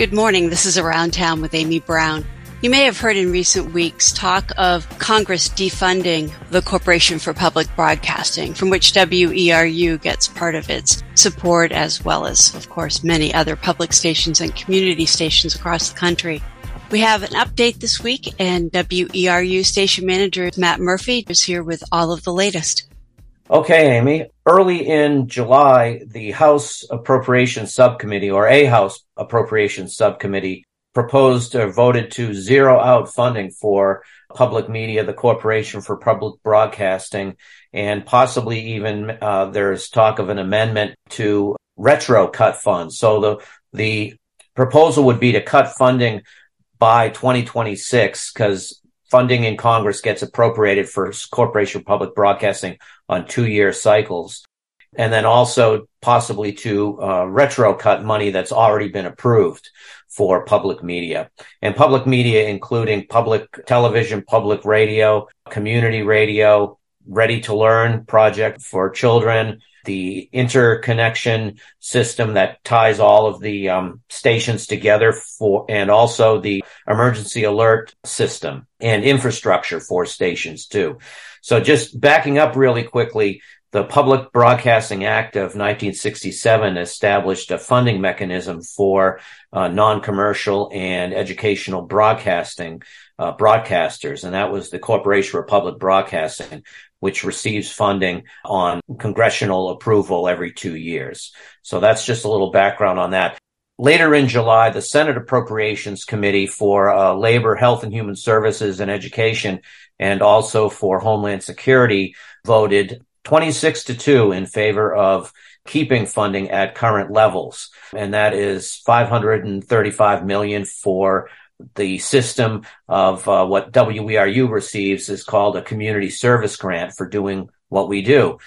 Good morning. This is Around Town with Amy Browne. You may have heard in recent weeks talk of Congress defunding the Corporation for Public Broadcasting, from which WERU gets part of its support, as well as, of course, many other public stations and community stations across the country. We have an update this week, and WERU station manager Matt Murphy is here with all of the latest. Okay, Amy. Early in July, the House Appropriations Subcommittee, or a House Appropriations Subcommittee, proposed or voted to zero out funding for public media, the Corporation for Public Broadcasting, and possibly even uh, there's talk of an amendment to retro cut funds. So the the proposal would be to cut funding by 2026 because funding in Congress gets appropriated for Corporation Public Broadcasting on two year cycles. And then also possibly to uh, retro cut money that's already been approved for public media and public media, including public television, public radio, community radio, ready to learn project for children, the interconnection system that ties all of the um, stations together for, and also the emergency alert system and infrastructure for stations too. So just backing up really quickly, the Public Broadcasting Act of 1967 established a funding mechanism for uh, non-commercial and educational broadcasting uh, broadcasters, and that was the Corporation for Public Broadcasting, which receives funding on congressional approval every two years. So that's just a little background on that. Later in July, the Senate Appropriations Committee for uh, Labor, Health and Human Services and Education, and also for Homeland Security voted 26 to 2 in favor of keeping funding at current levels. And that is 535 million for the system of uh, what WERU receives is called a community service grant for doing what we do.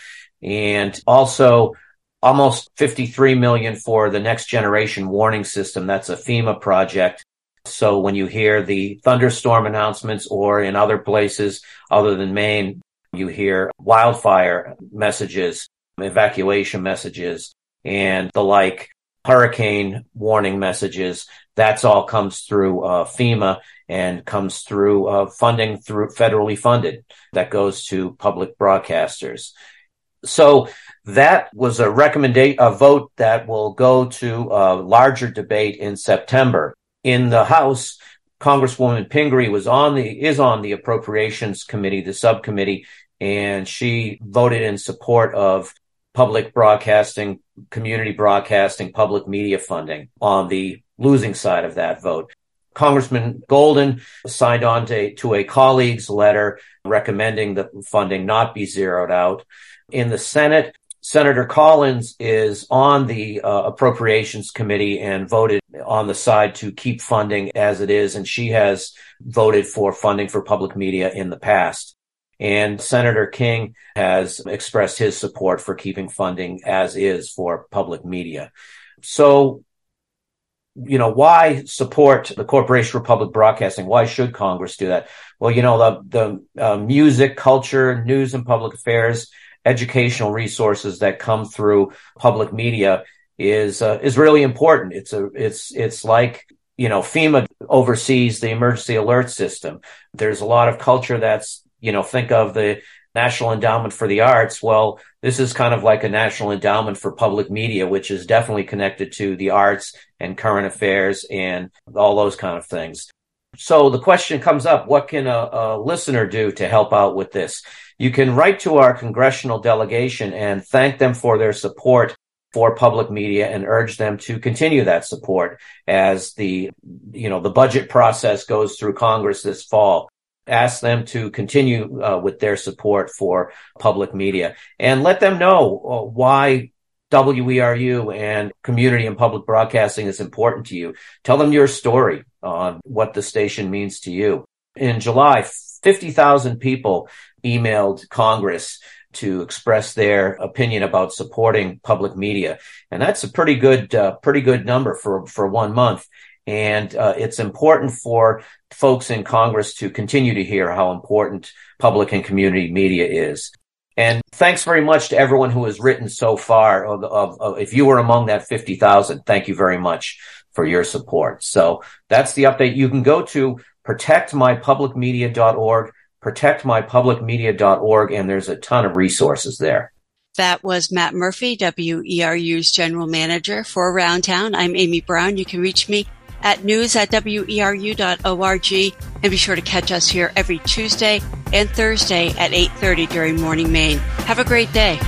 And also almost 53 million for the next generation warning system. That's a FEMA project. So when you hear the thunderstorm announcements or in other places other than Maine, you hear wildfire messages, evacuation messages and the like hurricane warning messages. That's all comes through uh, FEMA and comes through uh, funding through federally funded that goes to public broadcasters. So that was a recommendation, a vote that will go to a larger debate in September. In the House, Congresswoman Pingree was on the, is on the appropriations committee, the subcommittee, and she voted in support of public broadcasting, community broadcasting, public media funding on the losing side of that vote. Congressman Golden signed on to, to a colleague's letter recommending that funding not be zeroed out. In the Senate, Senator Collins is on the uh, appropriations committee and voted on the side to keep funding as it is. And she has voted for funding for public media in the past. And Senator King has expressed his support for keeping funding as is for public media. So, you know, why support the Corporation for Public Broadcasting? Why should Congress do that? Well, you know, the, the uh, music, culture, news and public affairs, educational resources that come through public media is, uh, is really important. It's a, it's, it's like, you know, FEMA oversees the emergency alert system. There's a lot of culture that's you know, think of the National Endowment for the Arts. Well, this is kind of like a national endowment for public media, which is definitely connected to the arts and current affairs and all those kind of things. So the question comes up, what can a, a listener do to help out with this? You can write to our congressional delegation and thank them for their support for public media and urge them to continue that support as the, you know, the budget process goes through Congress this fall ask them to continue uh, with their support for public media and let them know uh, why WERU and community and public broadcasting is important to you. Tell them your story on what the station means to you. In July, 50,000 people emailed Congress to express their opinion about supporting public media. And that's a pretty good, uh, pretty good number for, for one month. And uh, it's important for folks in Congress to continue to hear how important public and community media is. And thanks very much to everyone who has written so far. Of, of, of if you were among that 50,000, thank you very much for your support. So that's the update. You can go to protectmypublicmedia.org, protectmypublicmedia.org, and there's a ton of resources there. That was Matt Murphy, WERU's general manager for Around Town. I'm Amy Browne. You can reach me at news at weru.org and be sure to catch us here every Tuesday and Thursday at 8.30 during Morning Maine. Have a great day.